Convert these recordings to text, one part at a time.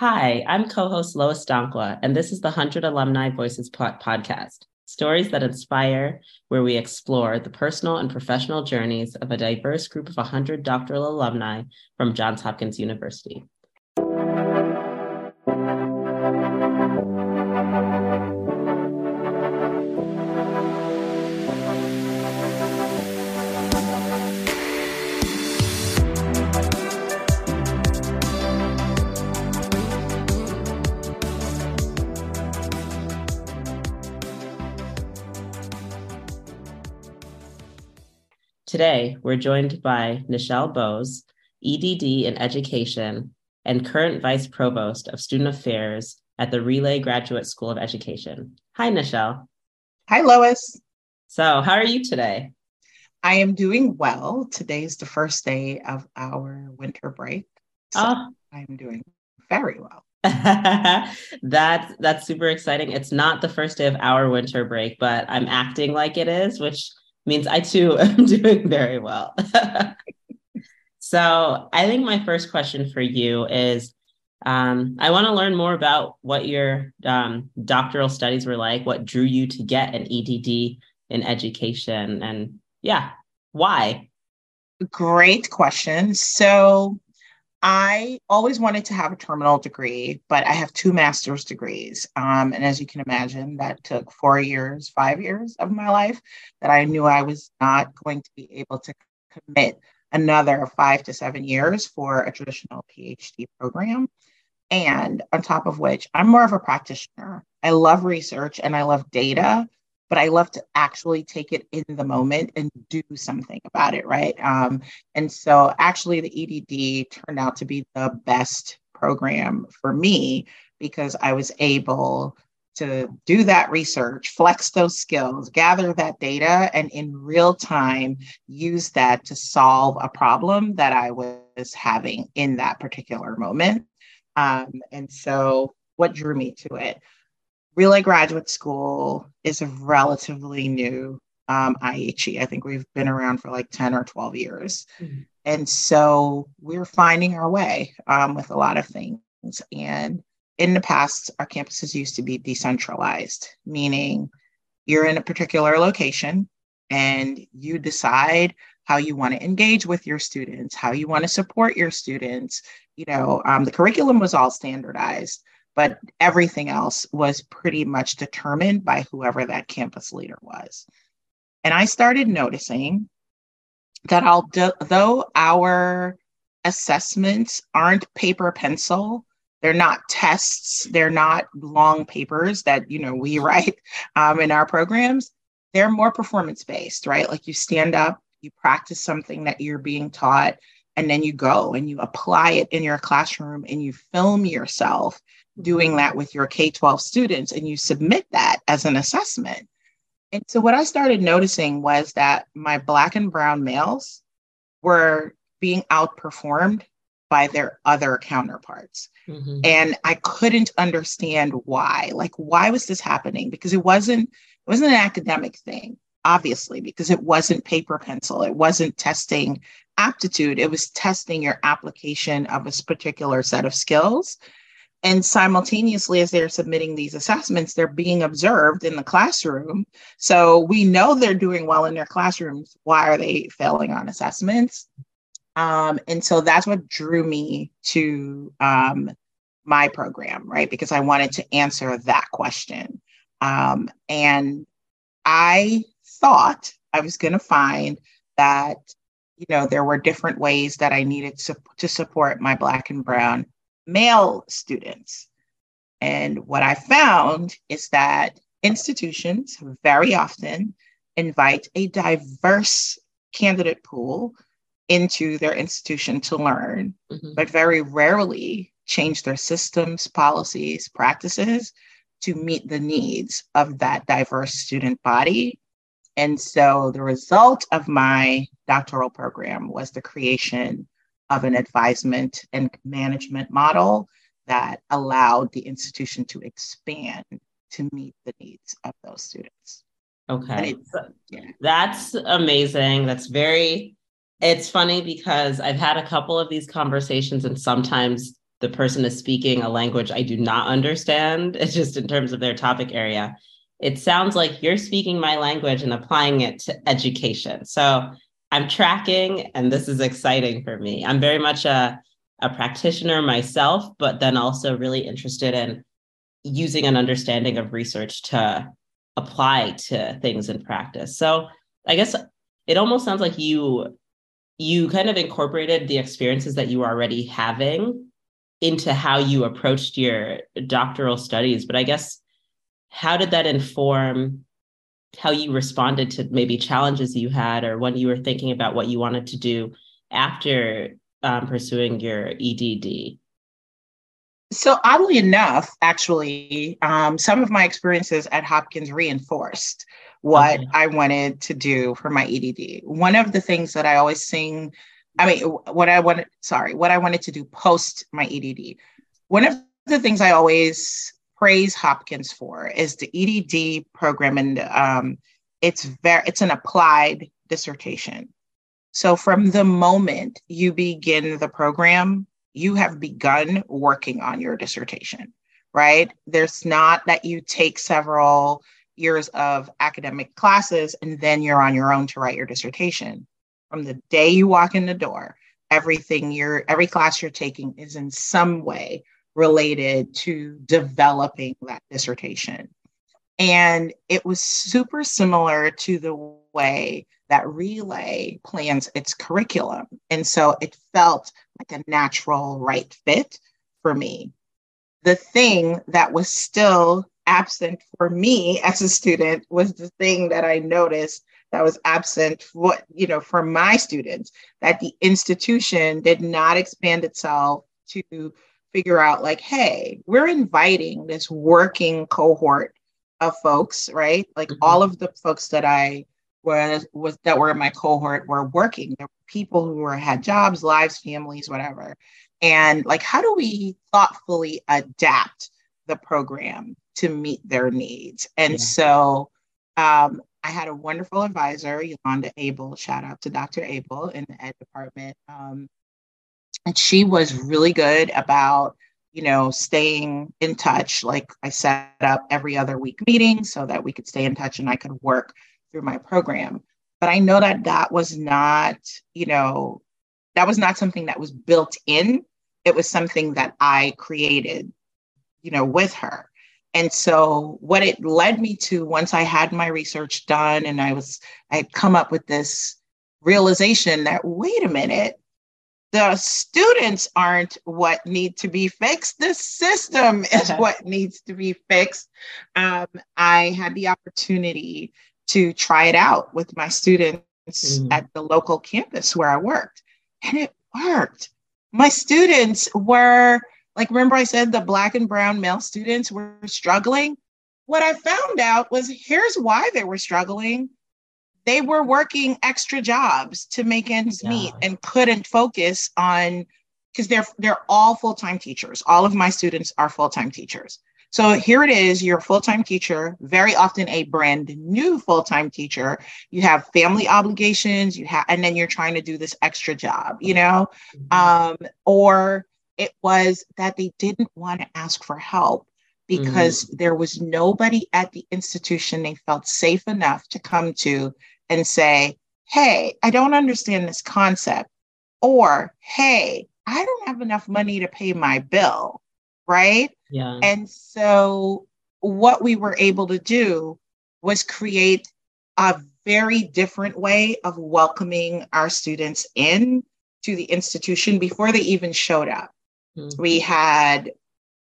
Hi, I'm co host Lois Dankwa, and this is the 100 Alumni Voices podcast stories that inspire, where we explore the personal and professional journeys of a diverse group of 100 doctoral alumni from Johns Hopkins University. Today, we're joined by Nichelle Bowes, EDD in Education and current Vice Provost of Student Affairs at the Relay Graduate School of Education. Hi, Nichelle. Hi, Lois. So, how are you today? I am doing well. Today is the first day of our winter break. So oh. I'm doing very well. that's that's super exciting. It's not the first day of our winter break, but I'm acting like it is, which means I too am doing very well. so I think my first question for you is um, I want to learn more about what your um, doctoral studies were like, what drew you to get an EDD in education, and yeah, why? Great question. So I always wanted to have a terminal degree, but I have two master's degrees. Um, and as you can imagine, that took four years, five years of my life that I knew I was not going to be able to commit another five to seven years for a traditional PhD program. And on top of which, I'm more of a practitioner. I love research and I love data but I love to actually take it in the moment and do something about it, right? Um, and so actually, the EDD turned out to be the best program for me because I was able to do that research, flex those skills, gather that data, and in real time use that to solve a problem that I was having in that particular moment. Um, and so, what drew me to it? Relay Graduate School is a relatively new um, IHE. I think we've been around for like 10 or 12 years. Mm-hmm. And so we're finding our way um, with a lot of things. And in the past, our campuses used to be decentralized, meaning you're in a particular location and you decide how you want to engage with your students, how you want to support your students. You know, um, the curriculum was all standardized but everything else was pretty much determined by whoever that campus leader was. And I started noticing that although our assessments aren't paper pencil, they're not tests, they're not long papers that you know we write um, in our programs. They're more performance based, right? Like you stand up, you practice something that you're being taught, and then you go and you apply it in your classroom and you film yourself doing that with your K 12 students and you submit that as an assessment. And so, what I started noticing was that my Black and Brown males were being outperformed by their other counterparts. Mm-hmm. And I couldn't understand why. Like, why was this happening? Because it wasn't it wasn't an academic thing, obviously, because it wasn't paper pencil. It wasn't testing aptitude. It was testing your application of a particular set of skills and simultaneously, as they're submitting these assessments, they're being observed in the classroom. So we know they're doing well in their classrooms. Why are they failing on assessments? Um, and so that's what drew me to um, my program, right? Because I wanted to answer that question. Um, and I thought I was going to find that, you know, there were different ways that I needed to, to support my Black and Brown male students. And what I found is that institutions very often invite a diverse candidate pool into their institution to learn, mm-hmm. but very rarely change their systems, policies, practices to meet the needs of that diverse student body. And so the result of my doctoral program was the creation of an advisement and management model that allowed the institution to expand to meet the needs of those students. Okay. Yeah. That's amazing. That's very, it's funny because I've had a couple of these conversations and sometimes the person is speaking a language I do not understand, it's just in terms of their topic area. It sounds like you're speaking my language and applying it to education. So I'm tracking, and this is exciting for me. I'm very much a, a practitioner myself, but then also really interested in using an understanding of research to apply to things in practice. So I guess it almost sounds like you you kind of incorporated the experiences that you were already having into how you approached your doctoral studies. But I guess how did that inform how you responded to maybe challenges you had or when you were thinking about what you wanted to do after um, pursuing your EDD? So, oddly enough, actually, um, some of my experiences at Hopkins reinforced what okay. I wanted to do for my EDD. One of the things that I always sing, I mean, what I wanted, sorry, what I wanted to do post my EDD. One of the things I always praise Hopkins for is the EDD program, and um, it's very, it's an applied dissertation. So, from the moment you begin the program, you have begun working on your dissertation, right? There's not that you take several years of academic classes and then you're on your own to write your dissertation. From the day you walk in the door, everything you're every class you're taking is in some way related to developing that dissertation. And it was super similar to the way that Relay plans its curriculum. And so it felt like a natural right fit for me. The thing that was still absent for me as a student was the thing that I noticed that was absent what you know for my students that the institution did not expand itself to figure out like hey we're inviting this working cohort of folks right? Like mm-hmm. all of the folks that i was was that were in my cohort were working. There were people who were had jobs lives families whatever. And like how do we thoughtfully adapt the program to meet their needs? And yeah. so um, i had a wonderful advisor yolanda abel. Shout out to dr abel in the ed department. Um, and she was really good about you know staying in touch. Like i set up every other week meeting so that we could stay in touch and i could work through my program. But i know that that was not you know that was not something that was built in. It was something that i created you know with her. And so what it led me to once i had my research done and i was i had come up with this realization that wait a minute the students aren't what need to be fixed. The system is what needs to be fixed. Um, i had the opportunity to try it out with my students mm. at the local campus where i worked and it worked. My students were like remember i said the black and brown male students were struggling? What i found out was here's why they were struggling they were working extra jobs to make ends yeah. meet and couldn't focus on because they're they're all full-time teachers. All of my students are full-time teachers. So here it is, you're a full-time teacher, very often a brand new full-time teacher. You have family obligations, you have and then you're trying to do this extra job, you know? Mm-hmm. Um, or it was that they didn't want to ask for help because mm-hmm. there was nobody at the institution they felt safe enough to come to and say, Hey, I don't understand this concept. Or, Hey, I don't have enough money to pay my bill. Right. Yeah. And so, what we were able to do was create a very different way of welcoming our students in to the institution before they even showed up. Mm-hmm. We had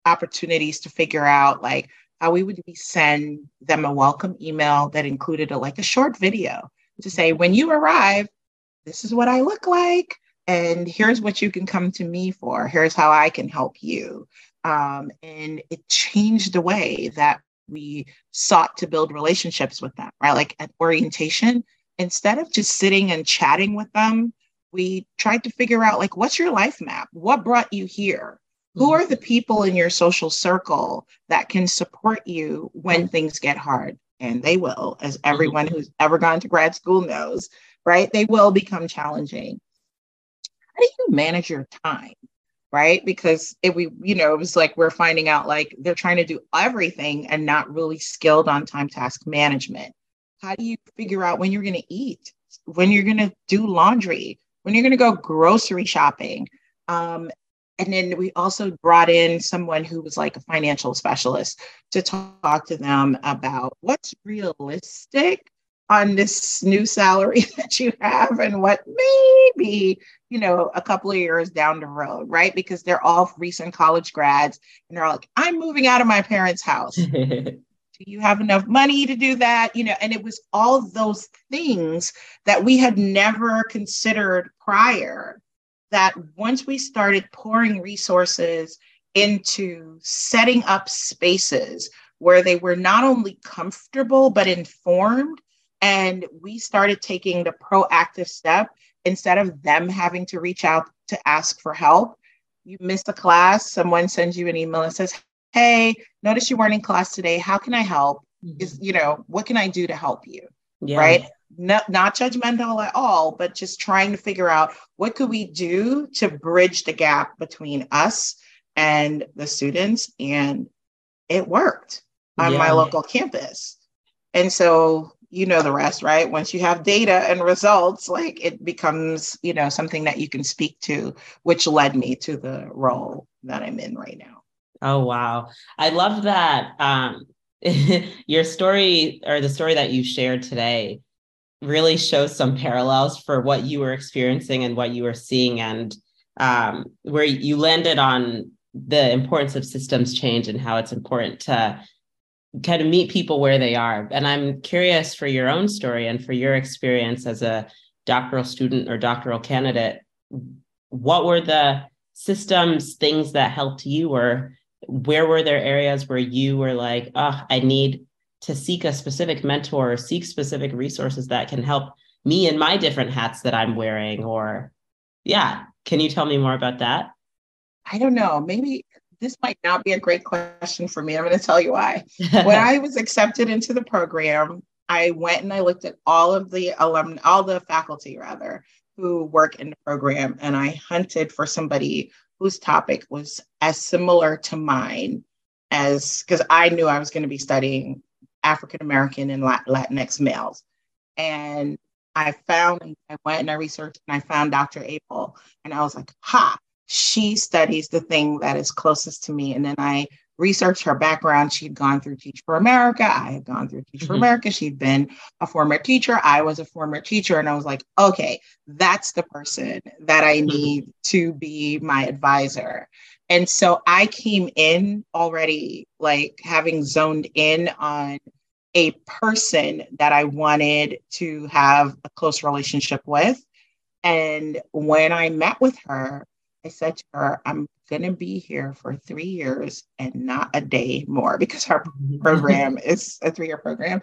opportunities to figure out like how we would send them a welcome email that included a, like a short video to say, when you arrive, this is what I look like. And here's what you can come to me for. Here's how I can help you. Um, and it changed the way that we sought to build relationships with them, right? Like at orientation, instead of just sitting and chatting with them, we tried to figure out like, what's your life map? What brought you here? Who are the people in your social circle that can support you when things get hard? and they will, as mm-hmm. everyone who's ever gone to grad school knows, right? They will become challenging. How do you manage your time? right? Because it we, you know, it was like we're finding out like they're trying to do everything and not really skilled on time task management. How do you figure out when you're going to eat, when you're going to do laundry, when you're going to go grocery shopping? Um, and then we also brought in someone who was like a financial specialist to talk to them about what's realistic on this new salary that you have and what maybe you know a couple of years down the road right? Because they're all recent college grads and they're like i'm moving out of my parents house. Do you have enough money to do that? You know and it was all those things that we had never considered prior that once we started pouring resources into setting up spaces where they were not only comfortable but informed and we started taking the proactive step instead of them having to reach out to ask for help. You missed a class, someone sends you an email and says, Hey, notice you weren't in class today. How can I help? Mm-hmm. Is, you know, what can I do to help you? Yeah. Right. Not, not judgmental at all, but just trying to figure out what could we do to bridge the gap between us and the students. And it worked on yeah. my local campus. And so you know the rest, right? Once you have data and results, like it becomes, you know, something that you can speak to, which led me to the role that I'm in right now. Oh wow. I love that um your story or the story that you shared today really shows some parallels for what you were experiencing and what you were seeing and um, where you landed on the importance of systems change and how it's important to kind of meet people where they are. And I'm curious for your own story and for your experience as a doctoral student or doctoral candidate, what were the systems, things that helped you, or where were there areas where you were like, oh, I need to seek a specific mentor or seek specific resources that can help me in my different hats that I'm wearing? Or, yeah, can you tell me more about that? I don't know. Maybe this might not be a great question for me. I'm going to tell you why. when I was accepted into the program, I went and I looked at all of the alumni, all the faculty rather, who work in the program, and I hunted for somebody whose topic was as similar to mine as because I knew I was going to be studying African American and Latinx males. And I found, I went and I researched and I found Dr. Abel, and I was like, ha, she studies the thing that is closest to me. And then I researched her background. She'd gone through Teach for America. I had gone through Teach mm-hmm. for America. She'd been a former teacher. I was a former teacher. And I was like, okay, that's the person that I mm-hmm. need to be my advisor. And so I came in already like having zoned in on a person that I wanted to have a close relationship with. And when I met with her, I said to her, I'm going to be here for three years and not a day more because our mm-hmm. program is a three year program.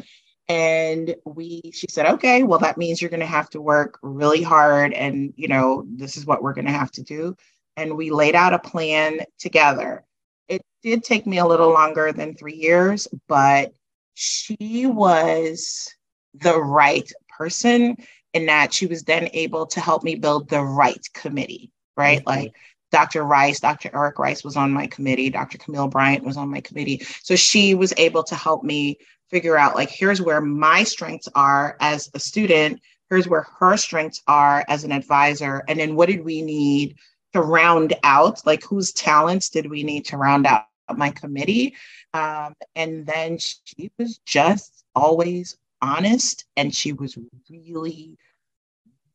And we, she said, okay, well, that means you're going to have to work really hard. And, you know, this is what we're going to have to do. And we laid out a plan together. It did take me a little longer than three years, but she was the right person in that she was then able to help me build the right committee right? Mm-hmm. Like Dr. Rice, Dr. Eric Rice was on my committee, Dr. Camille Bryant was on my committee. So she was able to help me figure out like, here's where my strengths are as a student, here's where her strengths are as an advisor. And then what did we need to round out? Like, whose talents did we need to round out my committee? Um, and then she was just always honest and she was really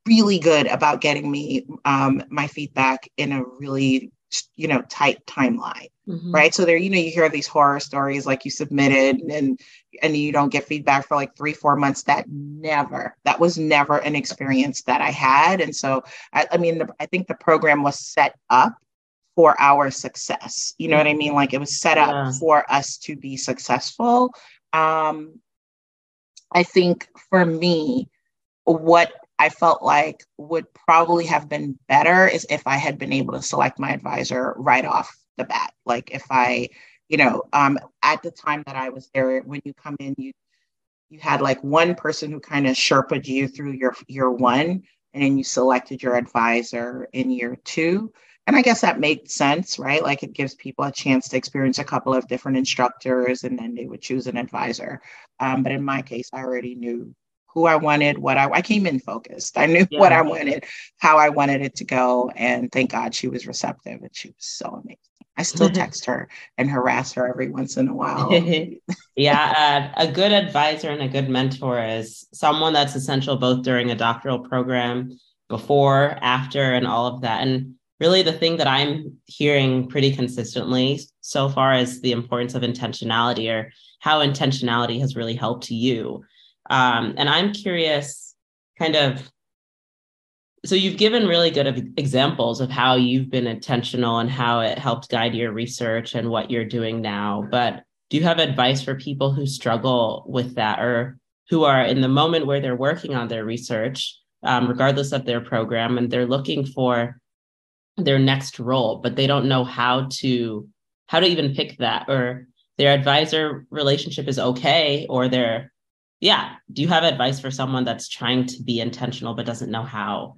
really good about getting me um, my feedback in a really you know tight timeline mm-hmm. right so there you know you hear these horror stories like you submitted and and you don't get feedback for like three four months that never that was never an experience that i had and so i, I mean the, i think the program was set up for our success you know what i mean like it was set up yeah. for us to be successful um i think for me what I felt like would probably have been better is if I had been able to select my advisor right off the bat. Like if I, you know, um, at the time that I was there, when you come in, you you had like one person who kind of sherped you through your year one, and then you selected your advisor in year two. And I guess that makes sense, right? Like it gives people a chance to experience a couple of different instructors and then they would choose an advisor. Um, but in my case, I already knew who I wanted, what I, I came in focused. I knew yeah. what I wanted, how I wanted it to go. And thank God she was receptive and she was so amazing. I still text her and harass her every once in a while. yeah, uh, a good advisor and a good mentor is someone that's essential both during a doctoral program, before, after, and all of that. And really, the thing that I'm hearing pretty consistently so far is the importance of intentionality or how intentionality has really helped you. Um, and I'm curious, kind of, so you've given really good examples of how you've been intentional and how it helped guide your research and what you're doing now. But do you have advice for people who struggle with that or who are in the moment where they're working on their research, um, regardless of their program, and they're looking for their next role, but they don't know how to how to even pick that or their advisor relationship is okay or they're yeah do you have advice for someone that's trying to be intentional but doesn't know how?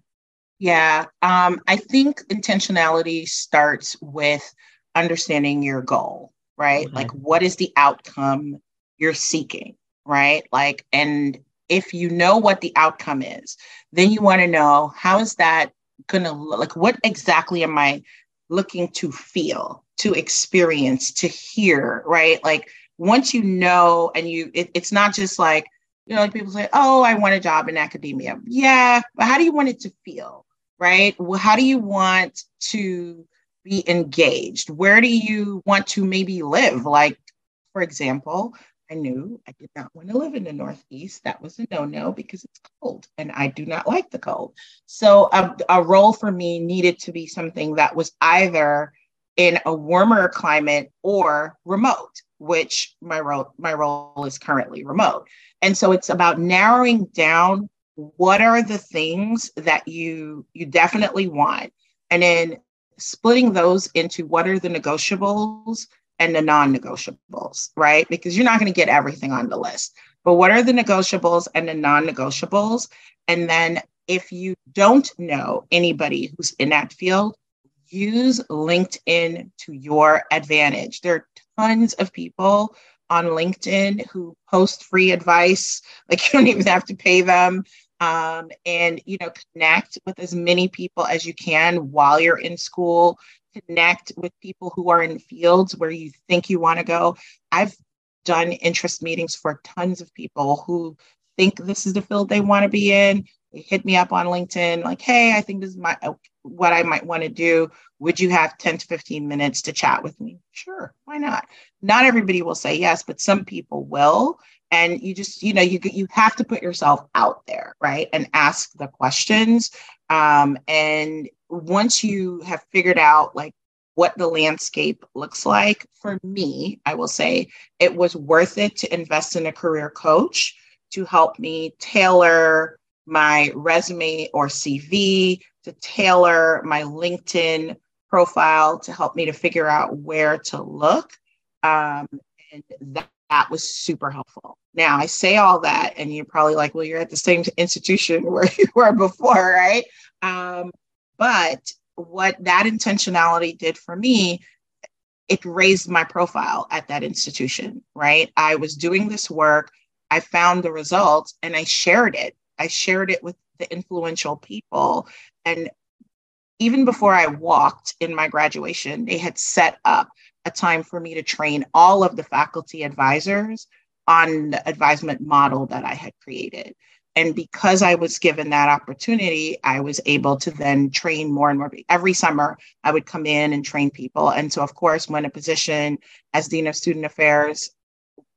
Yeah um, i think intentionality starts with understanding your goal right? Okay. like what is the outcome you're seeking right? Like and if you know what the outcome is then you want to know how is that gonna look like what exactly am i looking to feel to experience to hear right? Like once you know and you it, it's not just like you know like people say oh i want a job in academia. Yeah but how do you want it to feel right? Well, how do you want to be engaged? Where do you want to maybe live? Like for example i knew i did not want to live in the northeast. That was a no-no because it's cold and i do not like the cold. So a, a role for me needed to be something that was either in a warmer climate or remote which my role my role is currently remote. And so it's about narrowing down what are the things that you you definitely want and then splitting those into what are the negotiables and the non-negotiables right because you're not going to get everything on the list but what are the negotiables and the non-negotiables and then if you don't know anybody who's in that field use linkedin to your advantage there are tons of people on LinkedIn who post free advice. Like you don't even have to pay them. Um, and you know, connect with as many people as you can while you're in school. Connect with people who are in fields where you think you want to go. I've done interest meetings for tons of people who think this is the field they want to be in. They hit me up on LinkedIn, like, hey, I think this is my what I might want to do. Would you have 10 to 15 minutes to chat with me? Sure, why not? Not everybody will say yes, but some people will. And you just, you know, you you have to put yourself out there, right? And ask the questions. Um, and once you have figured out like what the landscape looks like, for me, I will say it was worth it to invest in a career coach to help me tailor my resume or CV, to tailor my LinkedIn profile to help me to figure out where to look. Um, and that, that was super helpful. Now, I say all that, and you're probably like, well, you're at the same institution where you were before, right? Um, but what that intentionality did for me, it raised my profile at that institution, right? I was doing this work, I found the results, and I shared it. I shared it with the influential people. And even before I walked in my graduation, they had set up a time for me to train all of the faculty advisors on the advisement model that I had created. And because I was given that opportunity, I was able to then train more and more. Every summer, I would come in and train people. And so, of course, when a position as Dean of Student Affairs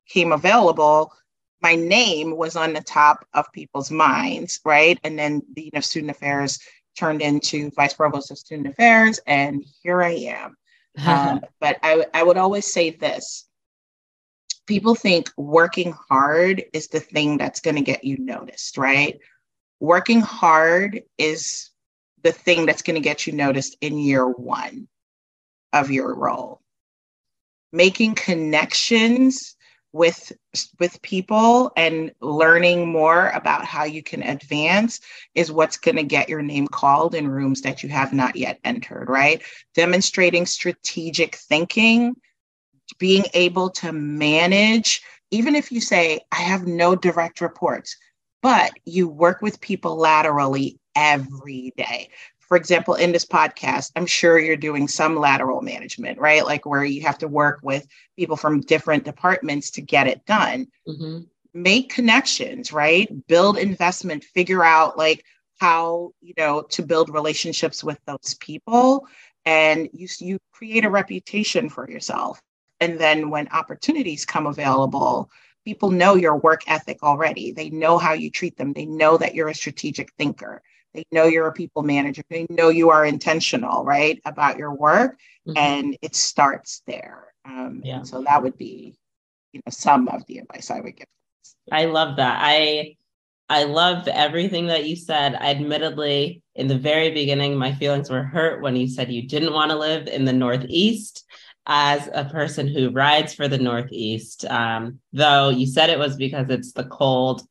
came available, my name was on the top of people's minds, right? And then Dean of Student Affairs turned into Vice Provost of Student Affairs, and here I am. Um, but I, I would always say this people think working hard is the thing that's going to get you noticed, right? Working hard is the thing that's going to get you noticed in year one of your role. Making connections with with people and learning more about how you can advance is what's going to get your name called in rooms that you have not yet entered right? Demonstrating strategic thinking being able to manage even if you say i have no direct reports but you work with people laterally every day for example, in this podcast, I'm sure you're doing some lateral management, right? Like where you have to work with people from different departments to get it done. Mm-hmm. Make connections, right? Build investment, figure out like how, you know, to build relationships with those people. And you, you create a reputation for yourself. And then when opportunities come available, people know your work ethic already. They know how you treat them. They know that you're a strategic thinker. They know you're a people manager. They know you are intentional, right, about your work, mm-hmm. and it starts there. Um, yeah. So that would be, you know, some of the advice I would give. I love that. I I love everything that you said. Admittedly, in the very beginning, my feelings were hurt when you said you didn't want to live in the Northeast. As a person who rides for the Northeast, um, though you said it was because it's the cold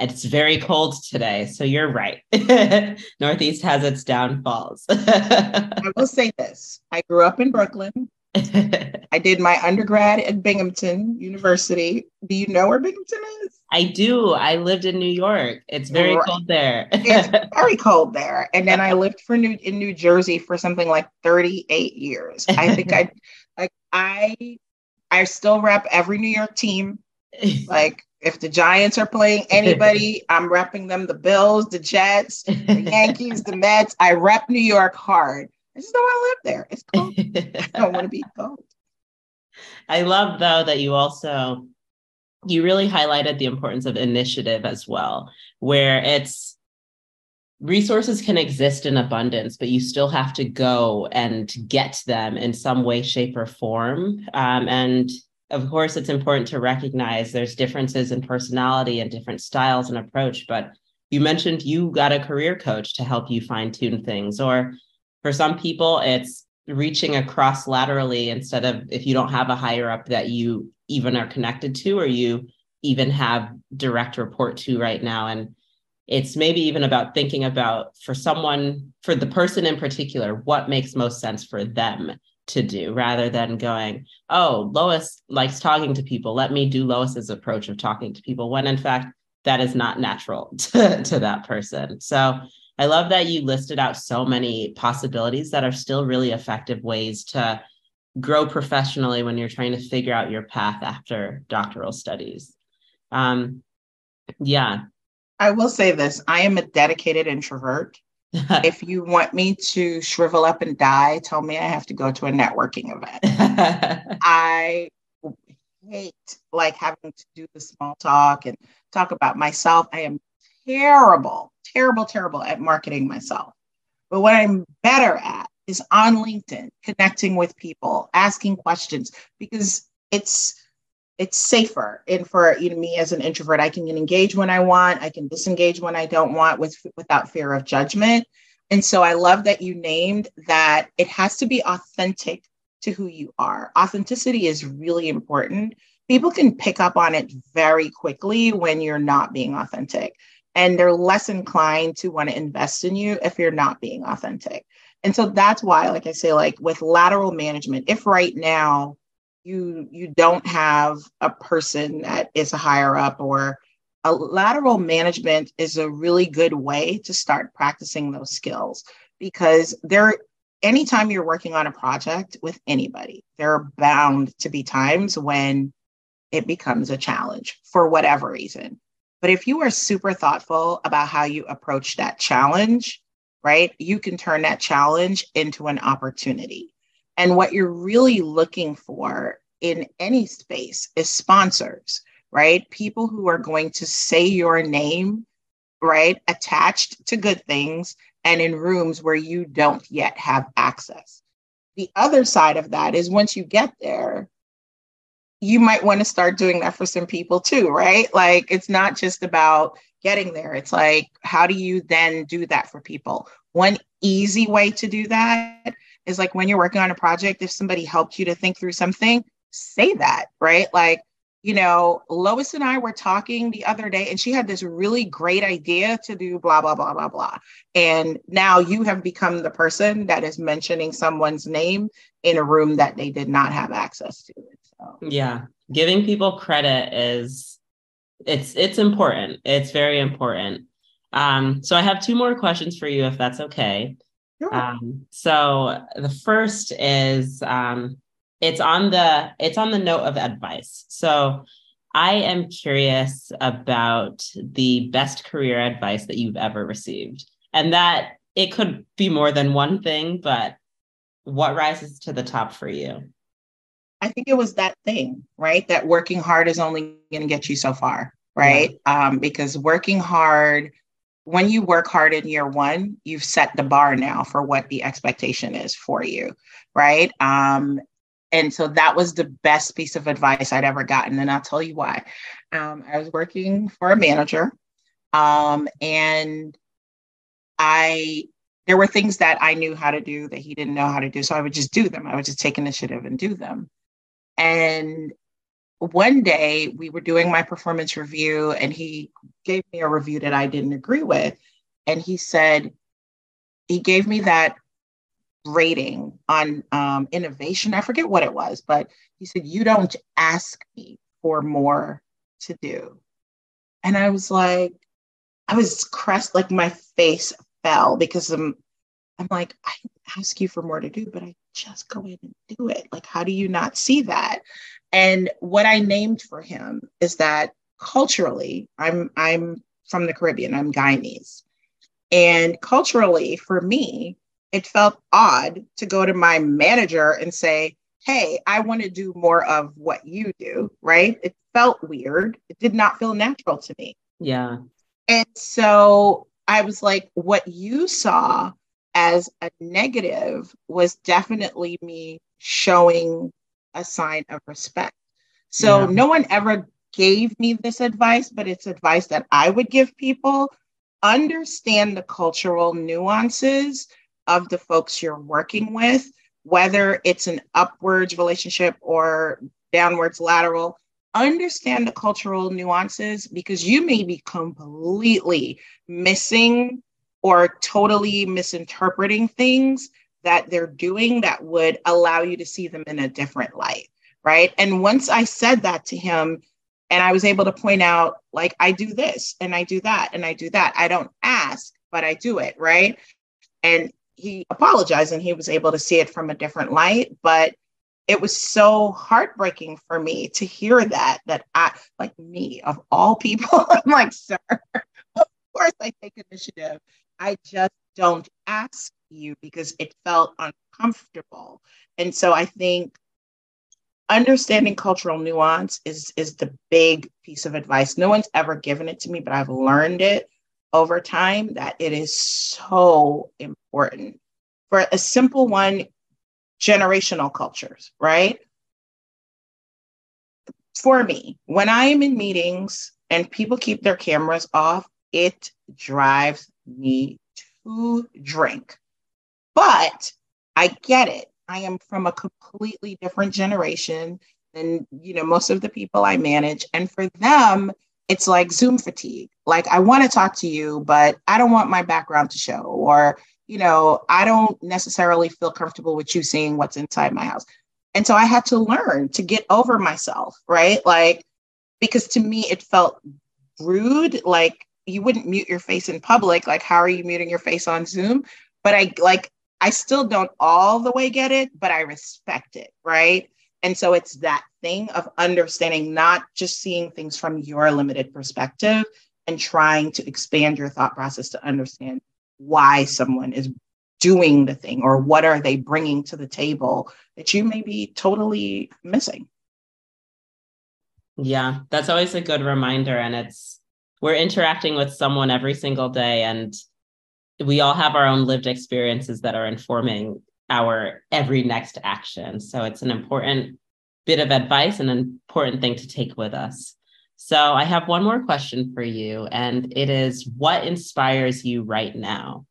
it's very cold today. So you're right. Northeast has its downfalls. I will say this I grew up in Brooklyn. I did my undergrad at Binghamton University. Do you know where Binghamton is? I do. I lived in New York. It's very right. cold there. it's very cold there. And then I lived for New in New Jersey for something like 38 years. I think I like I I still rep every New York team. Like if the Giants are playing anybody, I'm repping them the Bills, the Jets, the Yankees, the Mets. I rep New York hard. I just don't want to live there. It's cold. I don't want to be cold. I love though that you also you really highlighted the importance of initiative as well, where it's resources can exist in abundance, but you still have to go and get them in some way, shape, or form. Um, and of course it's important to recognize there's differences in personality and different styles and approach but you mentioned you got a career coach to help you fine tune things or for some people it's reaching across laterally instead of if you don't have a higher up that you even are connected to or you even have direct report to right now. And it's maybe even about thinking about for someone for the person in particular what makes most sense for them to do rather than going, oh, Lois likes talking to people. Let me do Lois's approach of talking to people, when in fact, that is not natural to, to that person. So I love that you listed out so many possibilities that are still really effective ways to grow professionally when you're trying to figure out your path after doctoral studies. Um, yeah. I will say this I am a dedicated introvert. If you want me to shrivel up and die, tell me I have to go to a networking event. I hate like having to do the small talk and talk about myself. I am terrible, terrible, terrible at marketing myself. But what I'm better at is on LinkedIn, connecting with people, asking questions because it's it's safer. And for you know, me as an introvert i can engage when i want i can disengage when i don't want with without fear of judgment. And so i love that you named that it has to be authentic to who you are. Authenticity is really important. People can pick up on it very quickly when you're not being authentic and they're less inclined to want to invest in you if you're not being authentic. And so that's why like i say like with lateral management if right now you you don't have a person that is a higher up or a lateral management is a really good way to start practicing those skills because there anytime you're working on a project with anybody there are bound to be times when it becomes a challenge for whatever reason. But if you are super thoughtful about how you approach that challenge right you can turn that challenge into an opportunity and what you're really looking for in any space is sponsors, right? People who are going to say your name, right? Attached to good things and in rooms where you don't yet have access. The other side of that is once you get there, you might want to start doing that for some people too, right? Like it's not just about getting there. It's like, how do you then do that for people? One easy way to do that is like when you're working on a project, if somebody helped you to think through something, say that, right? Like, you know, Lois and I were talking the other day, and she had this really great idea to do blah, blah, blah, blah, blah. And now you have become the person that is mentioning someone's name in a room that they did not have access to. So. Yeah. Giving people credit is it's it's important. It's very important. Um, so I have two more questions for you, if that's okay. Sure. Um, so the first is um, it's on the it's on the note of advice. So I am curious about the best career advice that you've ever received. And that it could be more than one thing, but what rises to the top for you? I think it was that thing, right? That working hard is only going to get you so far, right? Yeah. Um, because working hard, when you work hard in year one, you've set the bar now for what the expectation is for you, right? Um, and so that was the best piece of advice I'd ever gotten. And I'll tell you why. Um, I was working for a manager, um, and I there were things that I knew how to do that he didn't know how to do. So I would just do them. I would just take initiative and do them. And one day we were doing my performance review, and he gave me a review that I didn't agree with. And he said, he gave me that rating on um, innovation. I forget what it was, but he said, You don't ask me for more to do. And I was like, I was crest, like my face fell because I'm, I'm like, I ask you for more to do, but I just go in and do it. Like, how do you not see that? And what I named for him is that culturally, I'm I'm from the Caribbean, I'm Guyanese. And culturally, for me, it felt odd to go to my manager and say, Hey, I want to do more of what you do, right? It felt weird. It did not feel natural to me. Yeah. And so I was like, What you saw as a negative was definitely me showing a sign of respect. So yeah. no one ever gave me this advice, but it's advice that I would give people. Understand the cultural nuances of the folks you're working with, whether it's an upwards relationship or downwards lateral. Understand the cultural nuances because you may be completely missing or totally misinterpreting things that they're doing that would allow you to see them in a different light. Right. And once I said that to him, and I was able to point out, like, I do this and I do that and I do that. I don't ask, but I do it. Right. And he apologized and he was able to see it from a different light but it was so heartbreaking for me to hear that that i like me of all people i'm like sir of course i take initiative i just don't ask you because it felt uncomfortable and so i think understanding cultural nuance is is the big piece of advice no one's ever given it to me but i've learned it over time that it is so important for a simple one generational cultures, right? For me, when I am in meetings and people keep their cameras off, it drives me to drink. But I get it. I am from a completely different generation than you know most of the people I manage and for them it's like Zoom fatigue. Like, I want to talk to you, but I don't want my background to show, or, you know, I don't necessarily feel comfortable with you seeing what's inside my house. And so I had to learn to get over myself, right? Like, because to me, it felt rude. Like, you wouldn't mute your face in public. Like, how are you muting your face on Zoom? But I like, I still don't all the way get it, but I respect it, right? And so it's that thing of understanding, not just seeing things from your limited perspective and trying to expand your thought process to understand why someone is doing the thing or what are they bringing to the table that you may be totally missing. Yeah, that's always a good reminder. And it's, we're interacting with someone every single day and we all have our own lived experiences that are informing our every next action. So it's an important bit of advice and an important thing to take with us. So I have one more question for you, and it is what inspires you right now?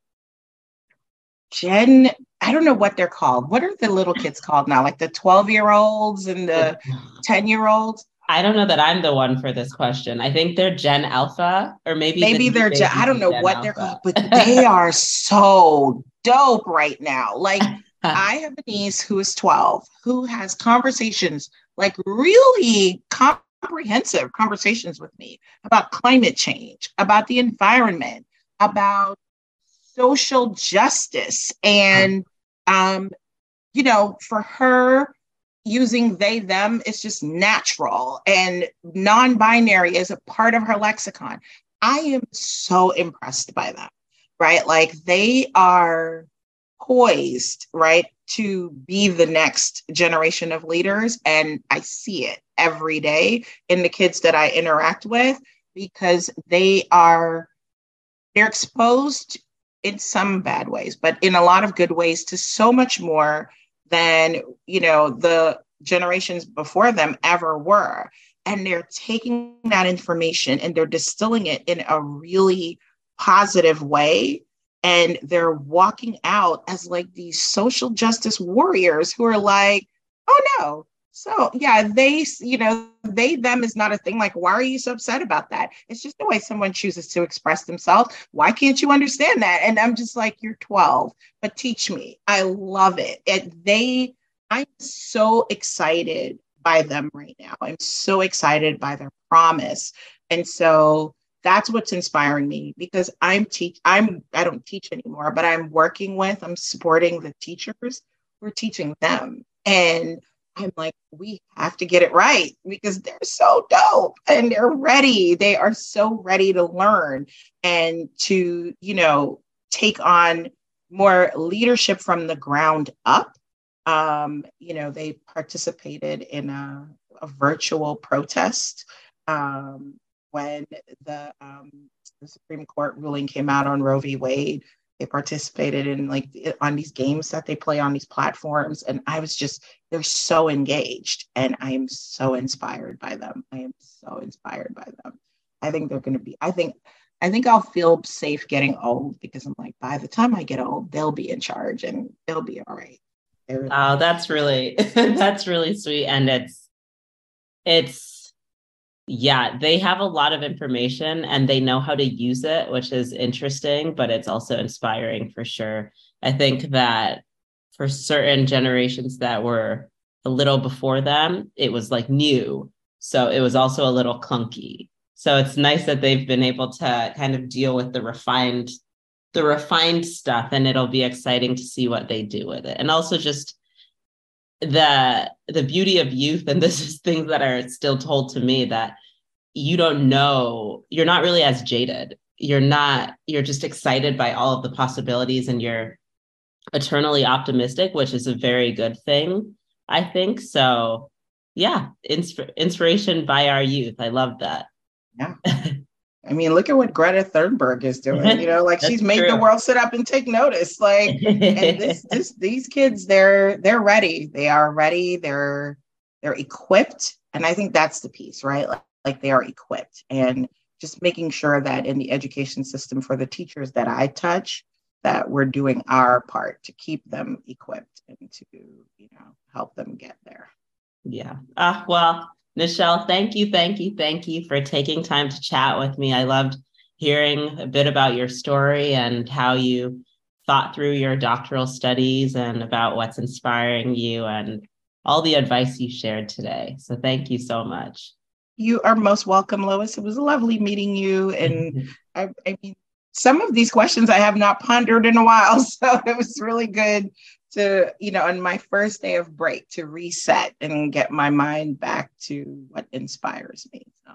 Jen, I don't know what they're called. What are the little kids called now? Like the 12 year olds and the 10 year olds? I don't know that I'm the one for this question. I think they're Gen Alpha, or maybe maybe the they're Gen. I don't know Gen what Alpha. they're called, but they are so dope right now. Like I have a niece who is 12 who has conversations, like really comprehensive conversations with me about climate change, about the environment, about social justice, and um, you know, for her using they them is just natural and non-binary is a part of her lexicon. I am so impressed by them right? Like they are poised right to be the next generation of leaders and i see it every day in the kids that i interact with because they are they're exposed in some bad ways but in a lot of good ways to so much more than you know the generations before them ever were. And they're taking that information and they're distilling it in a really positive way. And they're walking out as like these social justice warriors who are like oh no so yeah they you know they them is not a thing like why are you so upset about that? It's just the way someone chooses to express themselves. Why can't you understand that? And i'm just like you're 12 but teach me. I love it. And they i'm so excited by them right now. I'm so excited by their promise. And so that's what's inspiring me because i'm teach i'm i don't teach anymore but i'm working with i'm supporting the teachers we're teaching them. And I'm like, we have to get it right because they're so dope and they're ready. They are so ready to learn and to, you know, take on more leadership from the ground up. Um, you know, they participated in a, a virtual protest um, when the, um, the Supreme Court ruling came out on Roe v. Wade they participated in like on these games that they play on these platforms and i was just they're so engaged and i am so inspired by them. I am so inspired by them. I think they're going to be i think i think i'll feel safe getting old because i'm like by the time i get old they'll be in charge and they'll be all right. Oh that's really that's really sweet and it's it's yeah, they have a lot of information and they know how to use it, which is interesting, but it's also inspiring for sure. I think that for certain generations that were a little before them, it was like new. So it was also a little clunky. So it's nice that they've been able to kind of deal with the refined the refined stuff and it'll be exciting to see what they do with it. And also just the the beauty of youth and this is things that are still told to me that you don't know you're not really as jaded. You're not you're just excited by all of the possibilities and you're eternally optimistic which is a very good thing i think. So yeah insp- inspiration by our youth. I love that. Yeah I mean, look at what Greta Thunberg is doing. You know, like she's made true. the world sit up and take notice. Like, and this, this, these kids, they're they're ready. They are ready. They're they're equipped, and I think that's the piece, right? Like, like they are equipped, and just making sure that in the education system for the teachers that I touch, that we're doing our part to keep them equipped and to you know help them get there. Yeah. Uh, well, Nichelle, thank you, thank you, thank you for taking time to chat with me. I loved hearing a bit about your story and how you thought through your doctoral studies and about what's inspiring you and all the advice you shared today. So thank you so much. You are most welcome, Lois. It was lovely meeting you. And I, I mean, some of these questions I have not pondered in a while. So it was really good to, you know, on my first day of break to reset and get my mind back to what inspires me. So.